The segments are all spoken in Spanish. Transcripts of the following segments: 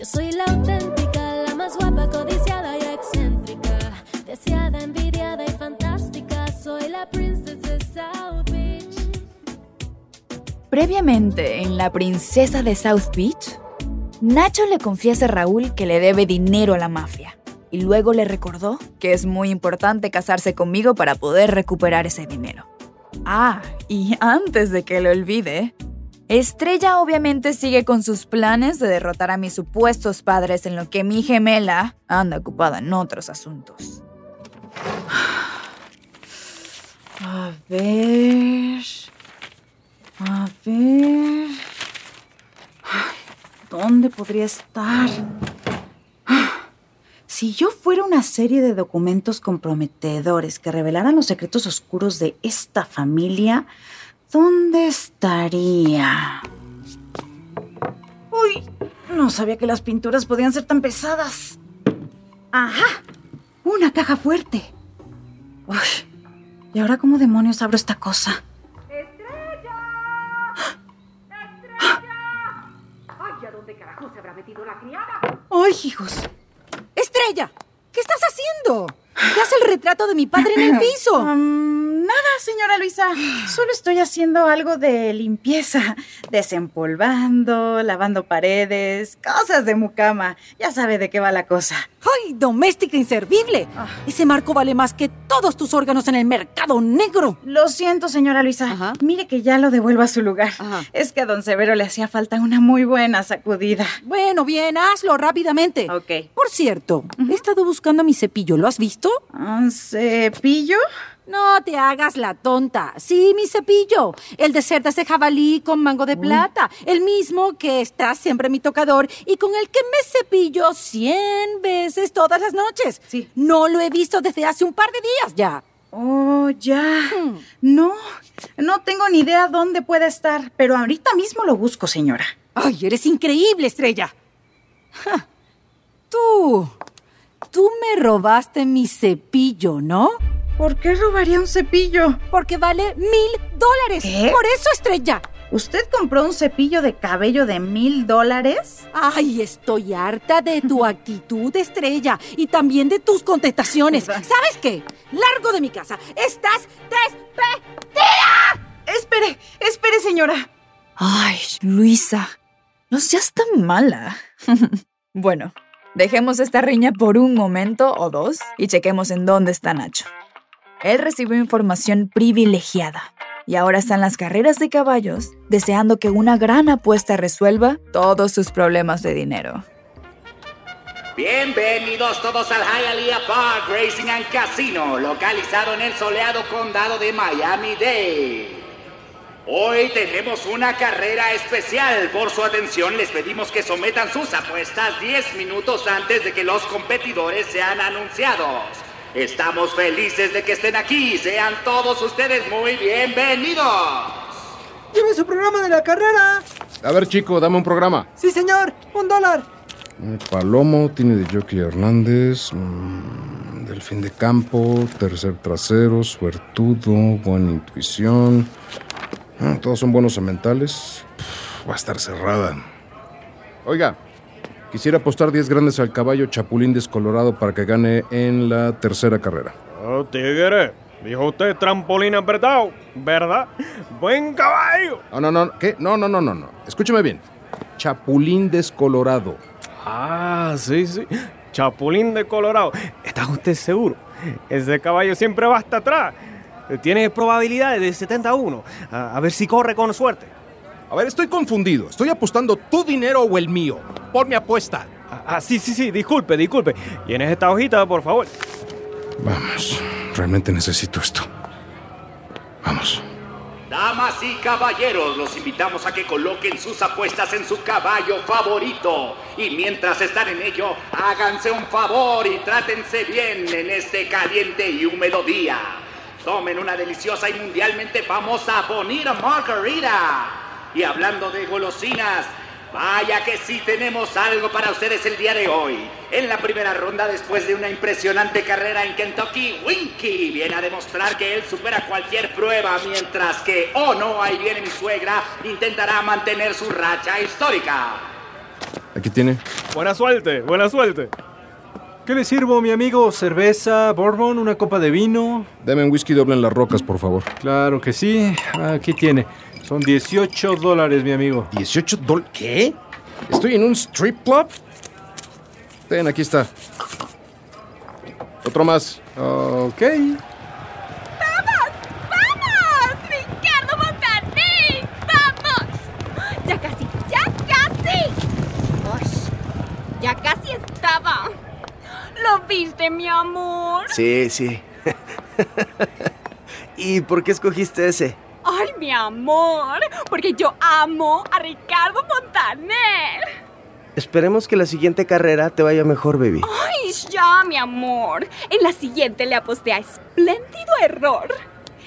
Yo soy la auténtica, la más guapa, codiciada y excéntrica. Deseada, envidiada y fantástica. Soy la princesa de South Beach. Previamente, en La Princesa de South Beach, Nacho le confiesa a Raúl que le debe dinero a la mafia y luego le recordó que es muy importante casarse conmigo para poder recuperar ese dinero. Ah, y antes de que lo olvide, Estrella obviamente sigue con sus planes de derrotar a mis supuestos padres en lo que mi gemela anda ocupada en otros asuntos. A ver... A ver... ¿Dónde podría estar? Si yo fuera una serie de documentos comprometedores que revelaran los secretos oscuros de esta familia, ¿dónde estaría? Uy, no sabía que las pinturas podían ser tan pesadas. ¡Ajá! Una caja fuerte. Uy, ¿y ahora cómo demonios abro esta cosa? ¡Ay, hijos! ¡Estrella! ¿Qué estás haciendo? ¿Qué hace el retrato de mi padre en el piso? Um, nada, señora Luisa. Solo estoy haciendo algo de limpieza. Desempolvando, lavando paredes, cosas de mucama. Ya sabe de qué va la cosa. ¡Ay, doméstica inservible! Ah. Ese marco vale más que todos tus órganos en el mercado negro. Lo siento, señora Luisa. Ajá. Mire que ya lo devuelvo a su lugar. Ajá. Es que a don Severo le hacía falta una muy buena sacudida. Bueno, bien, hazlo rápidamente. Ok. Por cierto, he estado buscando mi cepillo. ¿Lo has visto? ¿Un cepillo? No te hagas la tonta. Sí, mi cepillo. El de cerdas de jabalí con mango de plata. El mismo que está siempre en mi tocador y con el que me cepillo cien veces todas las noches. Sí. No lo he visto desde hace un par de días ya. Oh, ya. Hmm. No, no tengo ni idea dónde puede estar, pero ahorita mismo lo busco, señora. Ay, eres increíble, estrella. Ja. Tú. Tú me robaste mi cepillo, ¿no? ¿Por qué robaría un cepillo? Porque vale mil dólares. ¿Qué? Por eso, estrella. ¿Usted compró un cepillo de cabello de mil dólares? Ay, estoy harta de tu actitud, estrella, y también de tus contestaciones. ¿Sabes qué? Largo de mi casa. Estás despedida. Espere, espere, señora. Ay, Luisa, no seas tan mala. bueno, dejemos esta riña por un momento o dos y chequemos en dónde está Nacho. Él recibió información privilegiada y ahora está en las carreras de caballos, deseando que una gran apuesta resuelva todos sus problemas de dinero. Bienvenidos todos al Hialeah Park Racing and Casino, localizado en el soleado condado de Miami-Dade. Hoy tenemos una carrera especial. Por su atención les pedimos que sometan sus apuestas 10 minutos antes de que los competidores sean anunciados. Estamos felices de que estén aquí. Sean todos ustedes muy bienvenidos. ¡Lleve su programa de la carrera! A ver, chico, dame un programa. Sí, señor. Un dólar. Eh, Palomo tiene de Jockey Hernández. mm, delfín de campo. Tercer trasero. Suertudo. Buena intuición. Ah, todos son buenos sementales. Pff, va a estar cerrada. Oiga, quisiera apostar 10 grandes al caballo Chapulín Descolorado para que gane en la tercera carrera. Oh, tigre, dijo usted trampolín apretado, ¿verdad? Buen caballo. No, no, no. ¿Qué? No, no, no, no, no. Escúcheme bien. Chapulín Descolorado. Ah, sí, sí. Chapulín de Colorado. ¿Está usted seguro? Ese caballo siempre va hasta atrás. Tiene probabilidades de 71. A, a ver si corre con suerte. A ver, estoy confundido. ¿Estoy apostando tu dinero o el mío? Por mi apuesta. Ah, ah, sí, sí, sí. Disculpe, disculpe. ¿Tienes esta hojita, por favor? Vamos. Realmente necesito esto. Vamos. Damas y caballeros, los invitamos a que coloquen sus apuestas en su caballo favorito. Y mientras están en ello, háganse un favor y trátense bien en este caliente y húmedo día. Tomen una deliciosa y mundialmente famosa Bonita Margarita. Y hablando de golosinas, vaya que sí tenemos algo para ustedes el día de hoy. En la primera ronda, después de una impresionante carrera en Kentucky, Winky viene a demostrar que él supera cualquier prueba, mientras que, oh no, ahí viene mi suegra, intentará mantener su racha histórica. Aquí tiene. Buena suerte, buena suerte. ¿Qué le sirvo, mi amigo? ¿Cerveza, bourbon, una copa de vino? Deme un whisky doble en las rocas, por favor. Claro que sí. Aquí tiene. Son 18 dólares, mi amigo. ¿18 dólares? ¿Qué? ¿Estoy en un strip club? Ten, aquí está. Otro más. Ok. ¡Vamos! ¡Ricardo Montaner! ¡Vamos! ¡Ya casi! ¡Ya casi! ¡Ush! ¡Ya casi estaba! ¿Lo viste, mi amor? Sí, sí. ¿Y por qué escogiste ese? ¡Ay, mi amor! Porque yo amo a Ricardo Montaner. Esperemos que la siguiente carrera te vaya mejor, baby. ¡Ay, ya, mi amor! En la siguiente le aposté a espléndido error.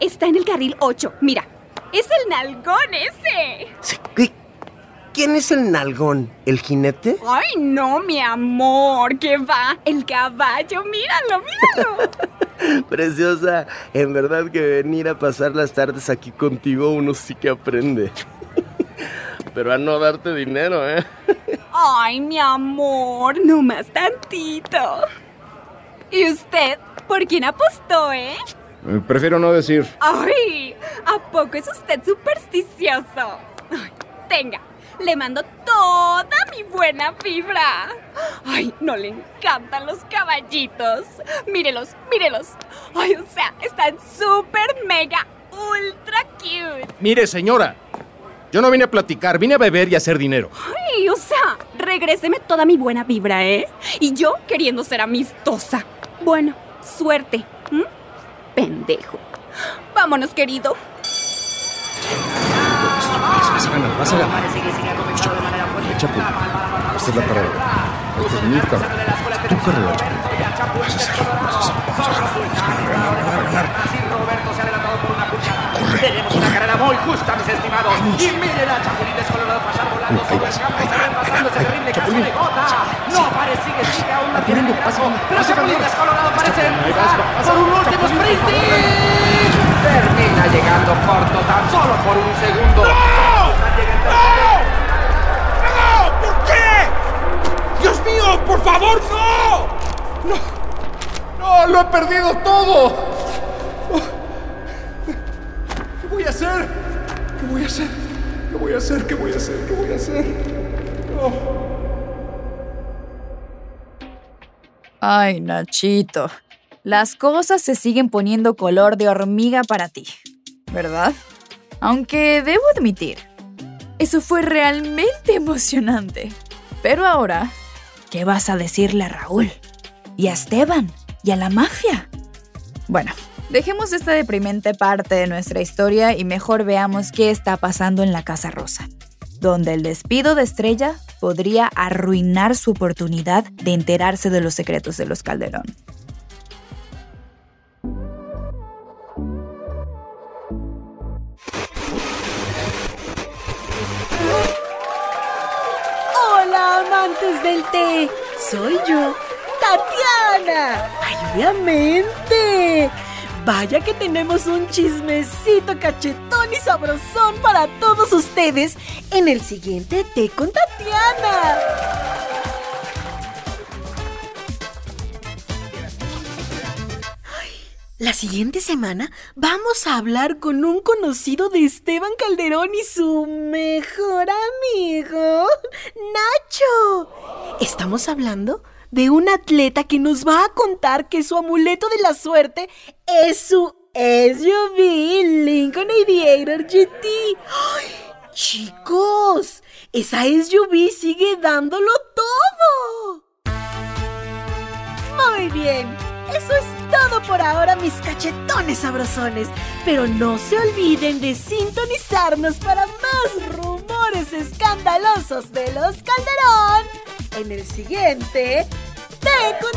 Está en el carril 8. Mira, es el nalgón ese. Sí, ¿qué- ¿Quién es el nalgón? ¿El jinete? ¡Ay, no, mi amor! ¿Qué va? El caballo, míralo, míralo. Preciosa, en verdad que venir a pasar las tardes aquí contigo uno sí que aprende. Pero a no darte dinero, ¿eh? ¡Ay, mi amor! No más tantito. ¿Y usted? ¿Por quién apostó, eh? Eh, Prefiero no decir. ¡Ay! ¿A poco es usted supersticioso? Ay, tenga, le mando toda mi buena vibra. ¡Ay, no le encantan los caballitos! Mírelos, mírelos. ¡Ay, o sea, están súper mega ultra cute! Mire, señora. Yo no vine a platicar, vine a beber y a hacer dinero. ¡Ay, o sea, regréseme toda mi buena vibra, ¿eh? Y yo queriendo ser amistosa. Bueno, suerte. Pendejo. Vámonos, querido. Vas a ganar, vas a ganar. Chapo, esta es la carrera. Esta es mi carrera. Es tu carrera, Chapo. Vas a hacer, vas a hacer, vas a ganar, ganar, ganar, ganar. Así Roberto se adelantado por una curva. Tenemos una carrera muy justa, mis estimados. Y miren a Chapulín descolorado pasar volando sobre el campo, va, terrible caso de gota. No parece, sigue, sigue, aún no tiene liderazgo. vas, Pero Chapulín descolorado parece empujar por un último sprint. Termina llegando corto tan solo por un segundo. Mío, por favor, no! ¡No! ¡No, lo he perdido todo! ¿Qué voy a hacer? ¿Qué voy a hacer? ¿Qué voy a hacer? ¿Qué voy a hacer? ¿Qué voy a hacer? Ay, Nachito. Las cosas se siguen poniendo color de hormiga para ti, ¿verdad? Aunque debo admitir, eso fue realmente emocionante. Pero ahora, ¿qué vas a decirle a Raúl? ¿Y a Esteban? ¿Y a la mafia? Bueno, dejemos esta deprimente parte de nuestra historia y mejor veamos qué está pasando en la Casa Rosa, donde el despido de Estrella podría arruinar su oportunidad de enterarse de los secretos de los Calderón. Del té. Soy yo, Tatiana. Ay, obviamente. Vaya que tenemos un chismecito cachetón y sabrosón para todos ustedes en el siguiente té con Tatiana. La siguiente semana vamos a hablar con un conocido de Esteban Calderón y su mejor amigo, Nacho. Estamos hablando de un atleta que nos va a contar que su amuleto de la suerte es su SUV Lincoln Aviator GT. ¡Ay! Chicos, esa SUV sigue dándolo todo. Muy bien. Eso es todo por ahora, mis cachetones sabrosones. Pero no se olviden de sintonizarnos para más rumores escandalosos de los Calderón en el siguiente Té con.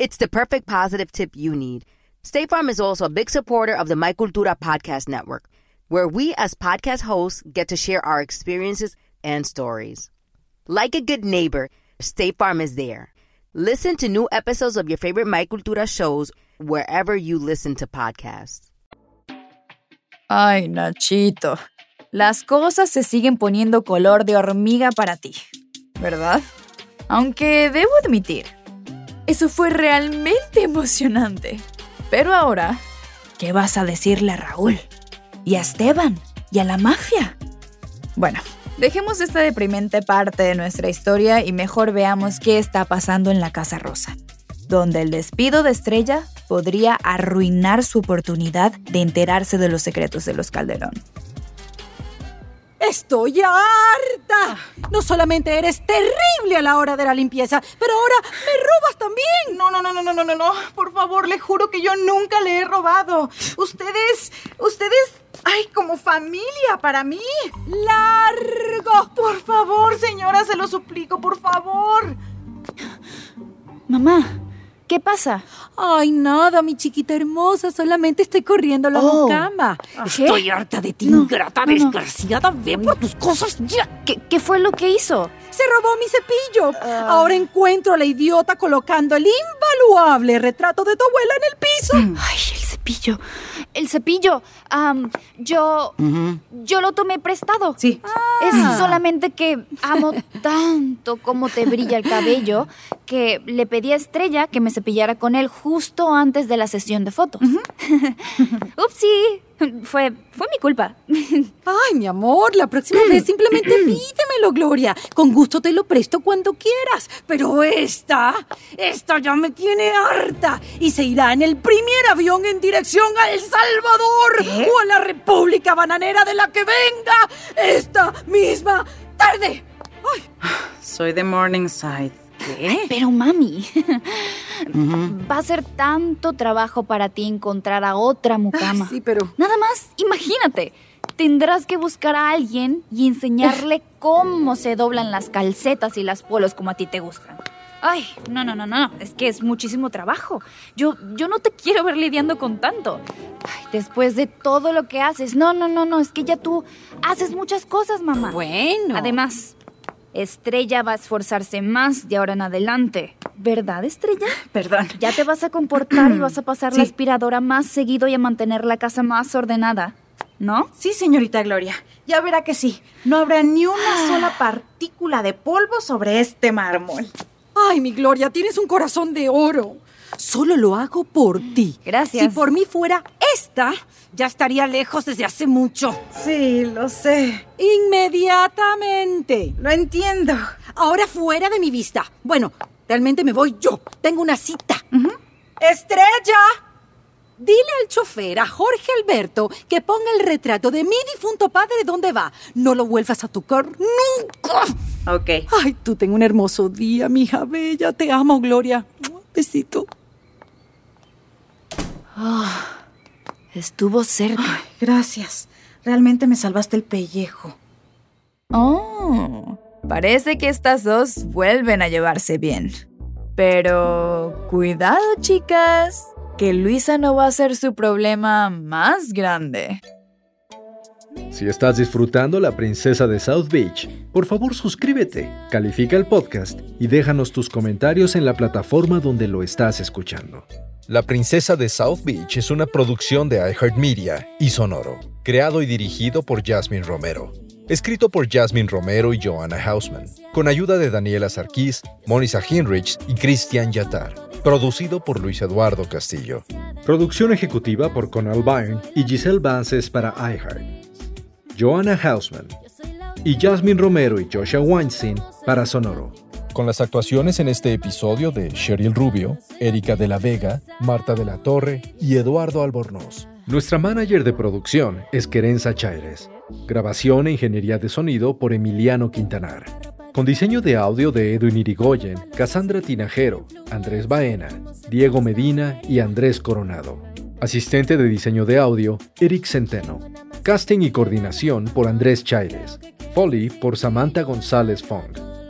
It's the perfect positive tip you need. State Farm is also a big supporter of the My Cultura podcast network, where we as podcast hosts get to share our experiences and stories. Like a good neighbor, State Farm is there. Listen to new episodes of your favorite My Cultura shows wherever you listen to podcasts. Ay, Nachito. Las cosas se siguen poniendo color de hormiga para ti, ¿verdad? Aunque debo admitir, eso fue realmente emocionante. Pero ahora, ¿qué vas a decirle a Raúl? Y a Esteban, y a la mafia. Bueno, dejemos esta deprimente parte de nuestra historia y mejor veamos qué está pasando en la Casa Rosa, donde el despido de Estrella podría arruinar su oportunidad de enterarse de los secretos de los Calderón. Estoy harta. No solamente eres terrible a la hora de la limpieza, pero ahora me robas también. No, no, no, no, no, no, no, no. Por favor, le juro que yo nunca le he robado. Ustedes, ustedes, ay, como familia para mí. ¡Largo! Por favor, señora, se lo suplico, por favor. Mamá, ¿qué pasa? Ay, nada, mi chiquita hermosa. Solamente estoy corriendo la Oh. cama. ¿Qué? Estoy harta de ti, No, ingrata, no, no. desgraciada. Ve por tus cosas ya. ¿Qué, qué fue lo que hizo? Se robó mi cepillo. Ah. Ahora encuentro a la idiota colocando el invaluable retrato de tu abuela en el piso. Ay, el cepillo. El cepillo. am, yo. Yo lo tomé prestado. Sí. Es solamente que amo tanto cómo te brilla el cabello que le pedí a Estrella que me cepillara con él justo antes de la sesión de fotos. Upsi. Fue, fue mi culpa. Ay, mi amor, la próxima vez simplemente pídemelo, Gloria. Con gusto te lo presto cuando quieras. Pero esta, esta ya me tiene harta. Y se irá en el primer avión en dirección a El Salvador o a la República Bananera de la que venga esta misma tarde. Soy de Morningside. Pero mami, va a ser tanto trabajo para ti encontrar a otra mucama. Sí, pero... Nada más, imagínate. Tendrás que buscar a alguien y enseñarle cómo se doblan las calcetas y las polos como a ti te gustan. Ay, no, no, no, no. Es que es muchísimo trabajo. Yo, yo no te quiero ver lidiando con tanto. Ay, después de todo lo que haces. No, no, no, no. Es que ya tú haces muchas cosas, mamá. Bueno. Además, Estrella va a esforzarse más de ahora en adelante. ¿Verdad, Estrella? Perdón. Ya te vas a comportar y vas a pasar la aspiradora más seguido y a mantener la casa más ordenada. ¿No? Sí, señorita Gloria. Ya verá que sí. No habrá ni una sola partícula de polvo sobre este mármol. Ay, mi Gloria, tienes un corazón de oro. Solo lo hago por ti. Gracias. Si por mí fuera esta, ya estaría lejos desde hace mucho. Sí, lo sé. Inmediatamente. Lo entiendo. Ahora fuera de mi vista. Bueno, realmente me voy yo. Tengo una cita. ¡Estrella! Dile al chofer, a Jorge Alberto, que ponga el retrato de mi difunto padre donde va. No lo vuelvas a tocar nunca. Ok. Ay, tú ten un hermoso día, mi hija bella. Te amo, Gloria. Besito. Estuvo cerca. Ay, gracias. Realmente me salvaste el pellejo. Oh, parece que estas dos vuelven a llevarse bien. Pero cuidado, chicas, que Luisa no va a ser su problema más grande. Si estás disfrutando La Princesa de South Beach, por favor suscríbete, califica el podcast y déjanos tus comentarios en la plataforma donde lo estás escuchando. La Princesa de South Beach es una producción de iHeartMedia y Sonoro. creado y dirigido por Jasmine Romero. Escrito por Jasmine Romero y Joanna Hausman, con ayuda de Daniela Sarkis, Monisa Hinrich y Christian Yatar. Producido por Luis Eduardo Castillo. Producción ejecutiva por Conal Byrne y Giselle Vances para iHeart. Joanna Hausman y Jasmine Romero y Joshua Weinstein para Sonoro. Con las actuaciones en este episodio de Cheryl Rubio, Erika de la Vega, Marta de la Torre y Eduardo Albornoz. Nuestra manager de producción es Querenza Chaires. Grabación e ingeniería de sonido por Emiliano Quintanar. Con diseño de audio de Edwin Irigoyen, Cassandra Tinajero, Andrés Baena, Diego Medina y Andrés Coronado. Asistente de diseño de audio, Eric Centeno. Casting y coordinación por Andrés Chaires. Foley por Samantha González Fong.